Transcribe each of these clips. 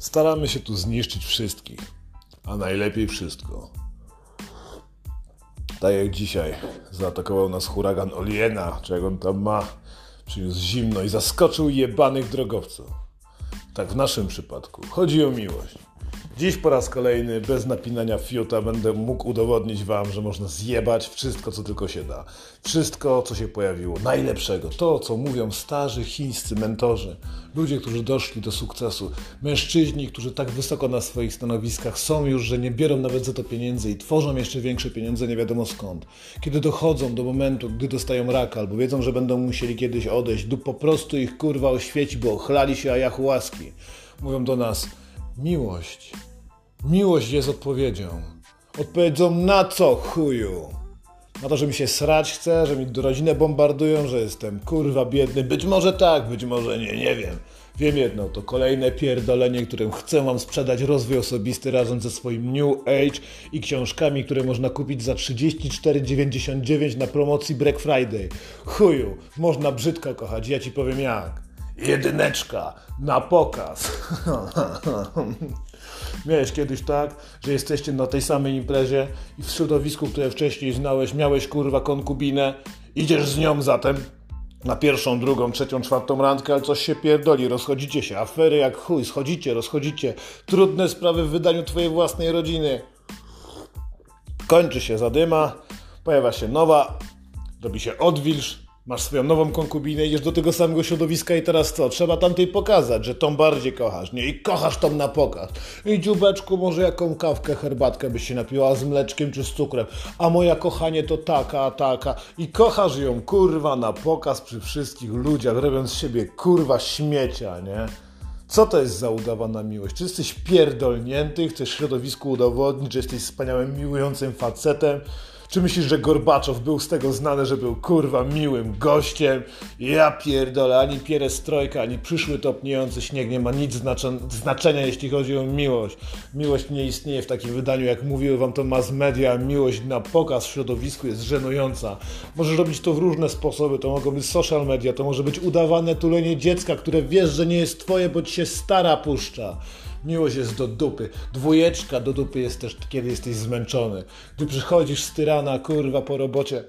Staramy się tu zniszczyć wszystkich, a najlepiej wszystko. Tak jak dzisiaj zaatakował nas huragan Oliena, jak on tam ma, przyniósł zimno i zaskoczył jebanych drogowców. Tak w naszym przypadku chodzi o miłość. Dziś po raz kolejny, bez napinania fiuta, będę mógł udowodnić Wam, że można zjebać wszystko, co tylko się da. Wszystko, co się pojawiło, najlepszego. To, co mówią starzy chińscy mentorzy. Ludzie, którzy doszli do sukcesu. Mężczyźni, którzy tak wysoko na swoich stanowiskach są już, że nie biorą nawet za to pieniędzy i tworzą jeszcze większe pieniądze nie wiadomo skąd. Kiedy dochodzą do momentu, gdy dostają raka albo wiedzą, że będą musieli kiedyś odejść lub po prostu ich kurwa oświeci, bo ochlali się łaski. Mówią do nas, miłość Miłość jest odpowiedzią. Odpowiedzią na co, chuju? Na to, że mi się srać chce, że mi rodzinę bombardują, że jestem kurwa biedny. Być może tak, być może nie, nie wiem. Wiem jedno, to kolejne pierdolenie, którym chcę wam sprzedać rozwój osobisty razem ze swoim New Age i książkami, które można kupić za 34,99 na promocji Black Friday. Chuju, można brzydko kochać, ja ci powiem jak. Jedyneczka, na pokaz. Miałeś kiedyś tak, że jesteście na tej samej imprezie i w środowisku, które wcześniej znałeś, miałeś kurwa konkubinę, idziesz z nią zatem na pierwszą, drugą, trzecią, czwartą randkę, ale coś się pierdoli, rozchodzicie się, afery jak chuj, schodzicie, rozchodzicie, trudne sprawy w wydaniu twojej własnej rodziny. Kończy się zadyma, pojawia się nowa, robi się odwilż, Masz swoją nową konkubinę, idziesz do tego samego środowiska i teraz co? Trzeba tamtej pokazać, że tą bardziej kochasz, nie? I kochasz tą na pokaz. I dziubeczku, może jaką kawkę, herbatkę byś się napiła z mleczkiem czy z cukrem. A moja kochanie to taka, taka. I kochasz ją, kurwa, na pokaz przy wszystkich ludziach, robiąc z siebie, kurwa, śmiecia, nie? Co to jest za udawana miłość? Czy jesteś pierdolnięty, chcesz środowisku udowodnić, że jesteś wspaniałym, miłującym facetem? Czy myślisz, że Gorbaczow był z tego znany, że był kurwa miłym gościem? Ja pierdolę, ani pierestrojka, ani przyszły topniejący śnieg nie ma nic znaczenia, jeśli chodzi o miłość. Miłość nie istnieje w takim wydaniu, jak mówiły wam to mass media. Miłość na pokaz w środowisku jest żenująca. Możesz robić to w różne sposoby. To mogą być social media, to może być udawane tulenie dziecka, które wiesz, że nie jest twoje, bo ci się stara puszcza. Miłość jest do dupy. Dwójeczka do dupy jest też, kiedy jesteś zmęczony. Gdy przychodzisz z tyrana, kurwa, po robocie,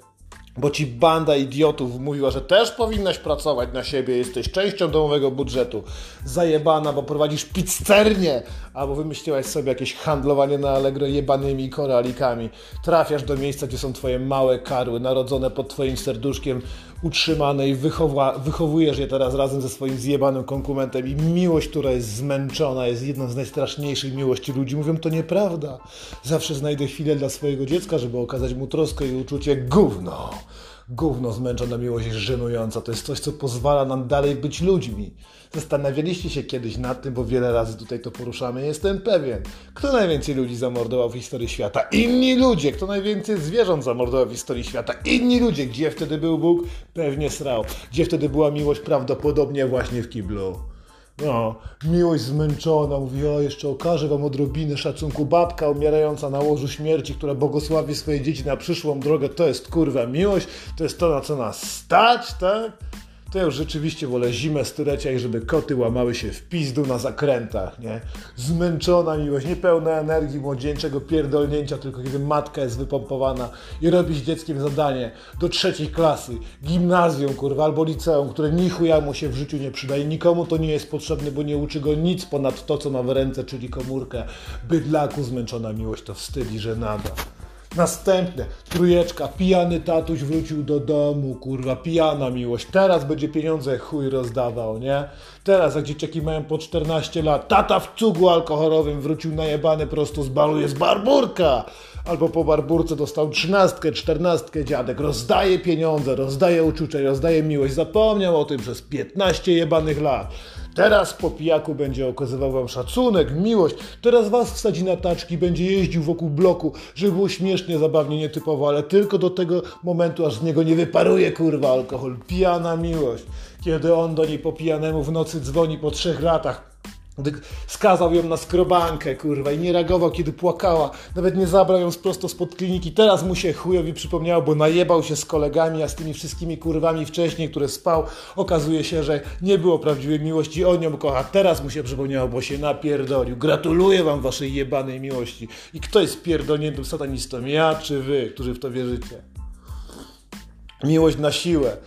bo ci banda idiotów mówiła, że też powinnaś pracować na siebie, jesteś częścią domowego budżetu. Zajebana, bo prowadzisz pizzernię, albo wymyśliłaś sobie jakieś handlowanie na Allegro jebanymi koralikami. Trafiasz do miejsca, gdzie są twoje małe karły, narodzone pod twoim serduszkiem, utrzymane i wychowa, wychowujesz je teraz razem ze swoim zjebanym konkumentem i miłość, która jest zmęczona, jest jedną z najstraszniejszych miłości ludzi. Mówią, to nieprawda. Zawsze znajdę chwilę dla swojego dziecka, żeby okazać mu troskę i uczucie gówno. Gówno zmęczona miłość jest żenująca. To jest coś, co pozwala nam dalej być ludźmi. Zastanawialiście się kiedyś nad tym, bo wiele razy tutaj to poruszamy. Jestem pewien. Kto najwięcej ludzi zamordował w historii świata? Inni ludzie. Kto najwięcej zwierząt zamordował w historii świata? Inni ludzie. Gdzie wtedy był Bóg? Pewnie srał. Gdzie wtedy była miłość? Prawdopodobnie właśnie w kiblu. No, miłość zmęczona, mówi, o jeszcze okażę wam odrobinę szacunku. Babka umierająca na łożu śmierci, która błogosławi swoje dzieci na przyszłą drogę, to jest kurwa miłość, to jest to, na co nas stać, tak? To ja już rzeczywiście wolę zimę stulecia i żeby koty łamały się w pizdu na zakrętach, nie? Zmęczona miłość, niepełna energii młodzieńczego pierdolnięcia, tylko kiedy matka jest wypompowana i robi z dzieckiem zadanie do trzeciej klasy, gimnazjum, kurwa, albo liceum, które ni chuja mu się w życiu nie przydaje, nikomu to nie jest potrzebne, bo nie uczy go nic ponad to, co ma w ręce, czyli komórkę. Bydlaku zmęczona miłość to wstyd i żenada. Następne, trójeczka, pijany tatuś wrócił do domu, kurwa, pijana miłość. Teraz będzie pieniądze chuj rozdawał, nie? Teraz, jak dzieciaki mają po 14 lat, tata w cugu alkoholowym wrócił najebany prosto z balu, jest barburka! Albo po barburce dostał trzynastkę, czternastkę dziadek, rozdaje pieniądze, rozdaje uczucie, rozdaje miłość. Zapomniał o tym przez 15 jebanych lat. Teraz po pijaku będzie okazywał wam szacunek, miłość. Teraz was wsadzi na taczki, będzie jeździł wokół bloku, żeby było śmiesznie, zabawnie, nietypowo, ale tylko do tego momentu, aż z niego nie wyparuje kurwa alkohol. Pijana miłość. Kiedy on do niej po pijanemu w nocy dzwoni po trzech latach, skazał ją na skrobankę, kurwa, i nie reagował, kiedy płakała. Nawet nie zabrał ją prosto spod kliniki. Teraz mu się chujowi przypomniało, bo najebał się z kolegami, a z tymi wszystkimi kurwami wcześniej, które spał. Okazuje się, że nie było prawdziwej miłości, on ją kocha. Teraz mu się przypomniało, bo się napierdolił. Gratuluję wam waszej jebanej miłości. I kto jest pierdolniętym satanistą? Ja czy wy, którzy w to wierzycie? Miłość na siłę.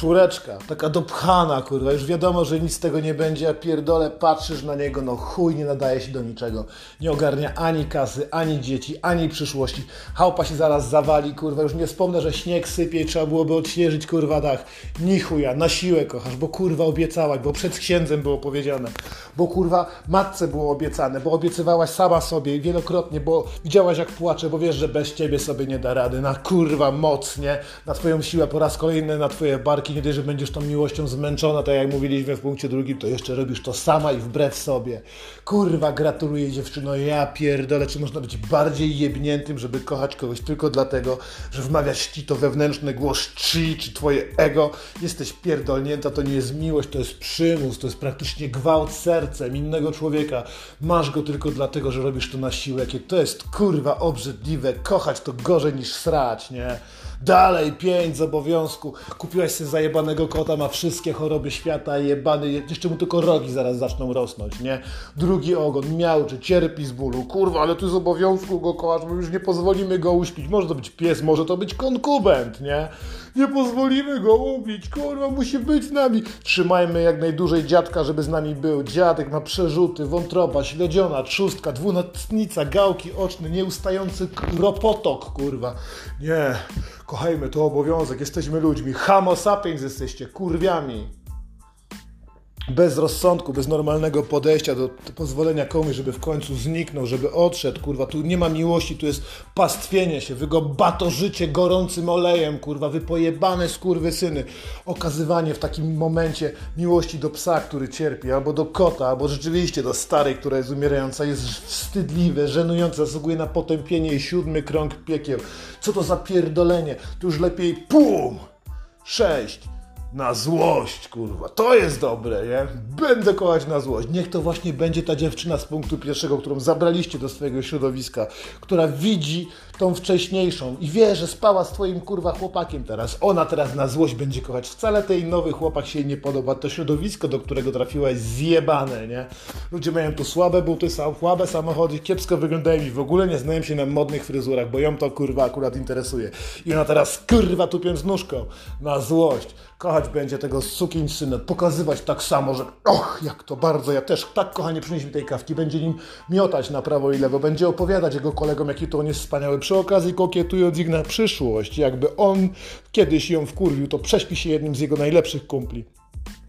Córeczka, taka dopchana, kurwa, już wiadomo, że nic z tego nie będzie, a pierdole, patrzysz na niego, no chuj, nie nadaje się do niczego. Nie ogarnia ani kasy, ani dzieci, ani przyszłości. Chałpa się zaraz zawali, kurwa, już nie wspomnę, że śnieg sypie i trzeba byłoby odświeżyć, kurwa, dach. Ni chuja, na siłę kochasz, bo kurwa obiecałaś, bo przed księdzem było powiedziane, bo kurwa matce było obiecane, bo obiecywałaś sama sobie wielokrotnie, bo widziałaś jak płacze, bo wiesz, że bez ciebie sobie nie da rady. Na kurwa mocnie, na twoją siłę po raz kolejny, na twoje barki nie dość, że będziesz tą miłością zmęczona, tak jak mówiliśmy w punkcie drugim, to jeszcze robisz to sama i wbrew sobie. Kurwa, gratuluję dziewczyno, ja pierdolę, czy można być bardziej jebniętym, żeby kochać kogoś tylko dlatego, że wmawiasz ci to wewnętrzny głos chi, czy twoje ego, jesteś pierdolnięta, to nie jest miłość, to jest przymus, to jest praktycznie gwałt sercem innego człowieka. Masz go tylko dlatego, że robisz to na siłę, jakie to jest kurwa obrzydliwe, kochać to gorzej niż srać, nie? Dalej, pięć z obowiązku. Kupiłaś sobie zajebanego kota, ma wszystkie choroby świata, jebany, jeszcze mu tylko rogi zaraz zaczną rosnąć, nie? Drugi ogon, miał czy cierpi z bólu. Kurwa, ale ty z obowiązku go kochasz, bo już nie pozwolimy go uśpić. Może to być pies, może to być konkubent, nie? Nie pozwolimy go ubić, kurwa, musi być z nami. Trzymajmy jak najdłużej dziadka, żeby z nami był. Dziadek ma przerzuty, wątroba, śledziona, trzustka, dwunastnica, gałki oczne, nieustający ropotok, kurwa. Nie, kochajmy, to obowiązek, jesteśmy ludźmi. Homo sapiens jesteście, kurwiami bez rozsądku, bez normalnego podejścia do pozwolenia komuś, żeby w końcu zniknął, żeby odszedł, kurwa, tu nie ma miłości, tu jest pastwienie się, wy go batorzycie gorącym olejem, kurwa, wy pojebane syny, okazywanie w takim momencie miłości do psa, który cierpi, albo do kota, albo rzeczywiście do starej, która jest umierająca, jest wstydliwe, żenujące, zasługuje na potępienie i siódmy krąg piekieł. Co to za pierdolenie? Tu już lepiej pum! Sześć na złość, kurwa. To jest dobre, nie? Będę kochać na złość. Niech to właśnie będzie ta dziewczyna z punktu pierwszego, którą zabraliście do swojego środowiska, która widzi tą wcześniejszą i wie, że spała z twoim kurwa chłopakiem teraz. Ona teraz na złość będzie kochać. Wcale tej nowy chłopak się jej nie podoba. To środowisko, do którego trafiła jest zjebane, nie? Ludzie mają tu słabe buty, słabe samochody, kiepsko wyglądają i w ogóle nie znają się na modnych fryzurach, bo ją to kurwa akurat interesuje. I ona teraz kurwa tupiąc nóżką na złość kochać będzie tego syna, pokazywać tak samo, że och, jak to bardzo, ja też tak kochanie przynieśmy tej kawki, będzie nim miotać na prawo i lewo, będzie opowiadać jego kolegom, jaki to on jest wspaniały, przy okazji kokietując ich na przyszłość, jakby on kiedyś ją wkurwił, to prześpi się jednym z jego najlepszych kumpli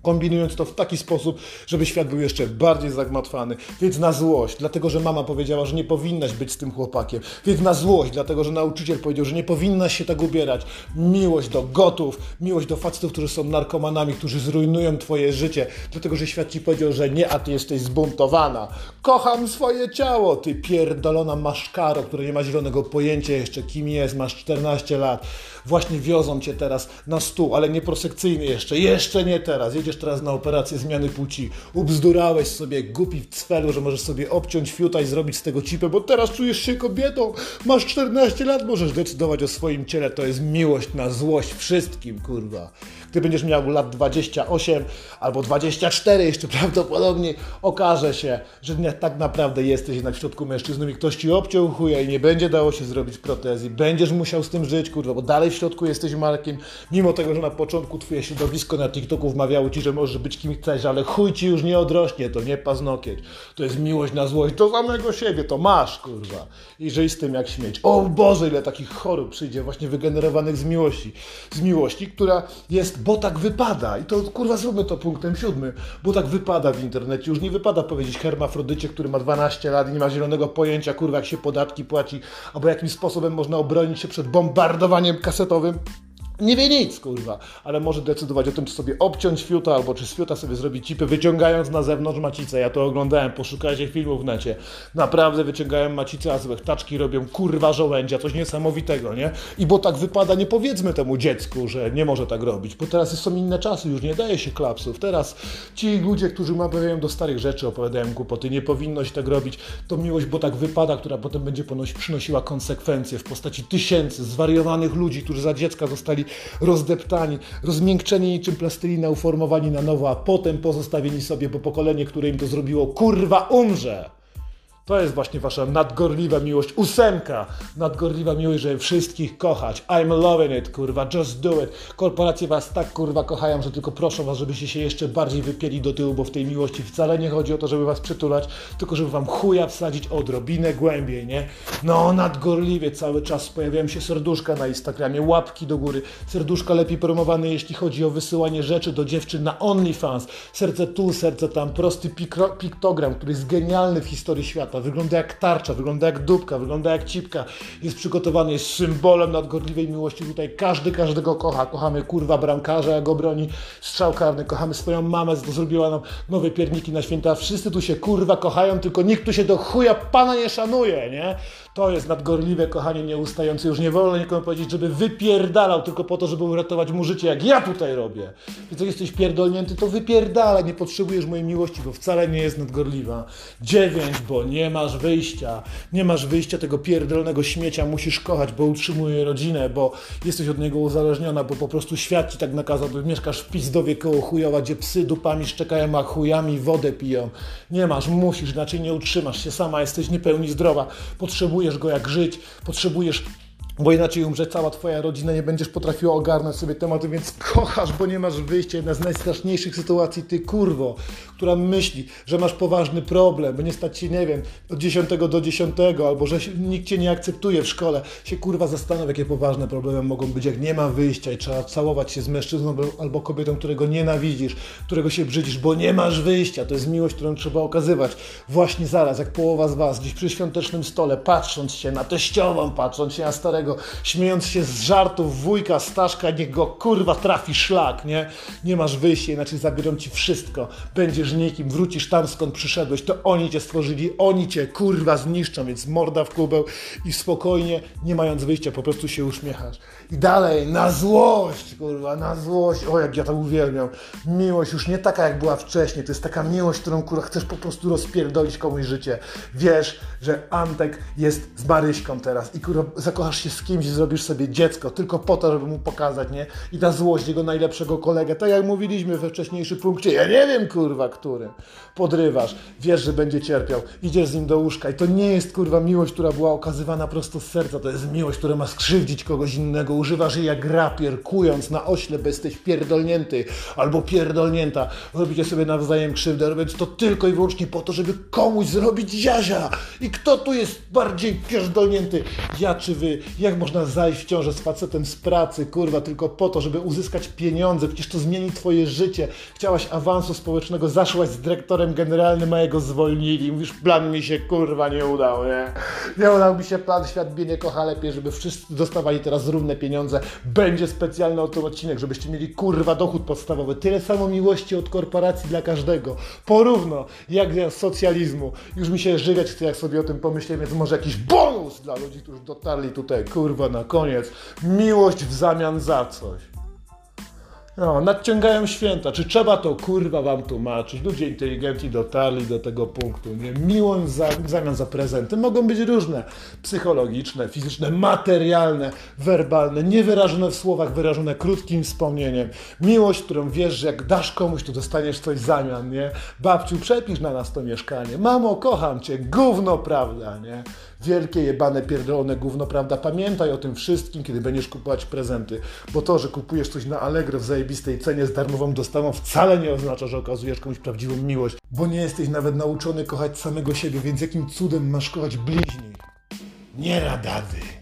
kombinując to w taki sposób, żeby świat był jeszcze bardziej zagmatwany. Więc na złość, dlatego że mama powiedziała, że nie powinnaś być z tym chłopakiem. Więc na złość, dlatego że nauczyciel powiedział, że nie powinnaś się tak ubierać. Miłość do gotów, miłość do facetów, którzy są narkomanami, którzy zrujnują twoje życie, dlatego że świat ci powiedział, że nie, a ty jesteś zbuntowana. Kocham swoje ciało, ty pierdolona maszkaro, która nie ma zielonego pojęcia jeszcze kim jest, masz 14 lat. Właśnie wiozą cię teraz na stół, ale nie prosekcyjny jeszcze, jeszcze nie teraz. Jedziesz teraz na operację zmiany płci. Ubzdurałeś sobie głupi w cfelu, że możesz sobie obciąć fiuta i zrobić z tego cipę, bo teraz czujesz się kobietą. Masz 14 lat, możesz decydować o swoim ciele. To jest miłość na złość wszystkim, kurwa. Gdy będziesz miał lat 28 albo 24 jeszcze prawdopodobnie okaże się, że nie, tak naprawdę jesteś jednak w środku mężczyzną i ktoś ci obciął chuja i nie będzie dało się zrobić protezy. Będziesz musiał z tym żyć, kurwa, bo dalej w środku jesteś Markiem, mimo tego, że na początku twoje środowisko na TikToku wmawiało ci, że możesz być kim chcesz, ale chuj ci już nie odrośnie, to nie paznokieć. To jest miłość na złość do samego siebie, to masz, kurwa. I żyj z tym jak śmieć. O Boże, ile takich chorób przyjdzie właśnie wygenerowanych z miłości. Z miłości, która jest bo tak wypada. I to kurwa zróbmy to punktem siódmym, bo tak wypada w internecie. Już nie wypada powiedzieć hermafrodycie, który ma 12 lat i nie ma zielonego pojęcia, kurwa, jak się podatki płaci, albo jakim sposobem można obronić się przed bombardowaniem kasetowym nie wie nic, kurwa, ale może decydować o tym, czy sobie obciąć fiuta, albo czy z fiuta sobie zrobić cipy, wyciągając na zewnątrz macicę. Ja to oglądałem, poszukajcie filmów w necie. Naprawdę wyciągają macicę, a złe taczki robią kurwa żołędzia, coś niesamowitego, nie? I bo tak wypada, nie powiedzmy temu dziecku, że nie może tak robić, bo teraz są inne czasy, już nie daje się klapsów. Teraz ci ludzie, którzy mawiają do starych rzeczy, opowiadają głupoty, nie powinno się tak robić. To miłość, bo tak wypada, która potem będzie przynosiła konsekwencje w postaci tysięcy zwariowanych ludzi, którzy za dziecka zostali rozdeptani, rozmiękczeni niczym plastelina, uformowani na nowo, a potem pozostawieni sobie, bo pokolenie, które im to zrobiło, kurwa umrze. To jest właśnie wasza nadgorliwa miłość. Ósemka. Nadgorliwa miłość, żeby wszystkich kochać. I'm loving it, kurwa. Just do it. Korporacje was tak, kurwa, kochają, że tylko proszę was, żebyście się jeszcze bardziej wypieli do tyłu, bo w tej miłości wcale nie chodzi o to, żeby was przytulać, tylko żeby wam chuja wsadzić odrobinę głębiej, nie? No, nadgorliwie cały czas pojawiają się serduszka na Instagramie, łapki do góry. Serduszka lepiej promowane, jeśli chodzi o wysyłanie rzeczy do dziewczyn na OnlyFans. Serce tu, serce tam. Prosty piktogram, który jest genialny w historii świata wygląda jak tarcza, wygląda jak dupka, wygląda jak cipka, jest przygotowany, jest symbolem nadgorliwej miłości. Tutaj każdy każdego kocha. Kochamy kurwa bramkarza, jak obroni strzał karny, kochamy swoją mamę, to zrobiła nam nowe pierniki na święta. Wszyscy tu się kurwa kochają, tylko nikt tu się do chuja pana nie szanuje, nie? To jest nadgorliwe kochanie nieustające. Już nie wolno nikomu powiedzieć, żeby wypierdalał tylko po to, żeby uratować mu życie, jak ja tutaj robię. Jak jesteś pierdolnięty, to wypierdala. Nie potrzebujesz mojej miłości, bo wcale nie jest nadgorliwa. Dziewięć, bo nie masz wyjścia. Nie masz wyjścia tego pierdolnego śmiecia. Musisz kochać, bo utrzymuje rodzinę, bo jesteś od niego uzależniona, bo po prostu świat ci tak nakazał, by mieszkasz w pizdowie koło chujowa, gdzie psy dupami szczekają, a chujami wodę piją. Nie masz, musisz, inaczej nie utrzymasz się sama, jesteś niepełni zdrowa. Potrzebujesz go jak żyć, potrzebujesz bo inaczej umrze cała twoja rodzina, nie będziesz potrafiła ogarnąć sobie tematu, więc kochasz, bo nie masz wyjścia. Jedna z najstraszniejszych sytuacji, ty kurwo, która myśli, że masz poważny problem, bo nie stać się, nie wiem, od 10 do 10, albo że nikt cię nie akceptuje w szkole, się kurwa zastanów, jakie poważne problemy mogą być, jak nie ma wyjścia i trzeba całować się z mężczyzną albo kobietą, którego nienawidzisz, którego się brzydzisz, bo nie masz wyjścia. To jest miłość, którą trzeba okazywać właśnie zaraz, jak połowa z was, gdzieś przy świątecznym stole, patrząc się na teściową, patrząc się na starego śmiejąc się z żartów wujka, Staszka, niech go kurwa trafi szlak, nie? Nie masz wyjścia, inaczej zabiorą ci wszystko. Będziesz nikim, wrócisz tam skąd przyszedłeś, to oni cię stworzyli, oni cię kurwa zniszczą, więc morda w kubeł i spokojnie, nie mając wyjścia, po prostu się uśmiechasz. I dalej, na złość, kurwa, na złość. O, jak ja to uwielbiam. Miłość już nie taka, jak była wcześniej. To jest taka miłość, którą, kurwa, chcesz po prostu rozpierdolić komuś życie. Wiesz, że Antek jest z Maryśką teraz i, kurwa, zakochasz się z kimś, zrobisz sobie dziecko, tylko po to, żeby mu pokazać, nie? I ta złość jego najlepszego kolegę, tak jak mówiliśmy we wcześniejszym punkcie, ja nie wiem, kurwa, którym. Podrywasz, wiesz, że będzie cierpiał, idziesz z nim do łóżka i to nie jest, kurwa, miłość, która była okazywana prosto z serca. To jest miłość, która ma skrzywdzić kogoś innego, używasz jej jak rapier, kując na ośle, bo jesteś pierdolnięty albo pierdolnięta. Robicie sobie nawzajem krzywdę, robiąc to tylko i wyłącznie po to, żeby komuś zrobić ziazia. I kto tu jest bardziej pierdolnięty? Ja czy wy? Jak można zajść w ciążę z facetem z pracy, kurwa, tylko po to, żeby uzyskać pieniądze? Przecież to zmieni twoje życie. Chciałaś awansu społecznego, zaszłaś z dyrektorem generalnym, a jego zwolnili. Mówisz, plan mi się, kurwa, nie udał, nie? Nie udał mi się plan, świat mnie nie kocha lepiej, żeby wszyscy dostawali teraz równe pieniądze będzie specjalny o tym odcinek, żebyście mieli kurwa dochód podstawowy. Tyle samo miłości od korporacji dla każdego. Porówno jak z socjalizmu. Już mi się żygać chce, jak sobie o tym pomyśleć, więc może jakiś bonus dla ludzi, którzy dotarli tutaj, kurwa, na koniec. Miłość w zamian za coś. No, nadciągają święta. Czy trzeba to kurwa wam tłumaczyć? Ludzie inteligentni dotarli do tego punktu. Nie? Miłość za, w zamian za prezenty mogą być różne. Psychologiczne, fizyczne, materialne, werbalne, niewyrażone w słowach, wyrażone krótkim wspomnieniem. Miłość, którą wiesz, że jak dasz komuś, to dostaniesz coś w zamian, nie? Babciu, przepisz na nas to mieszkanie. Mamo, kocham cię. Gówno, prawda, nie? Wielkie, jebane, pierdolone gówno, prawda? Pamiętaj o tym wszystkim, kiedy będziesz kupować prezenty. Bo to, że kupujesz coś na Allegro w zajebistej cenie z darmową dostawą wcale nie oznacza, że okazujesz komuś prawdziwą miłość. Bo nie jesteś nawet nauczony kochać samego siebie, więc jakim cudem masz kochać bliźnich? Nie radady.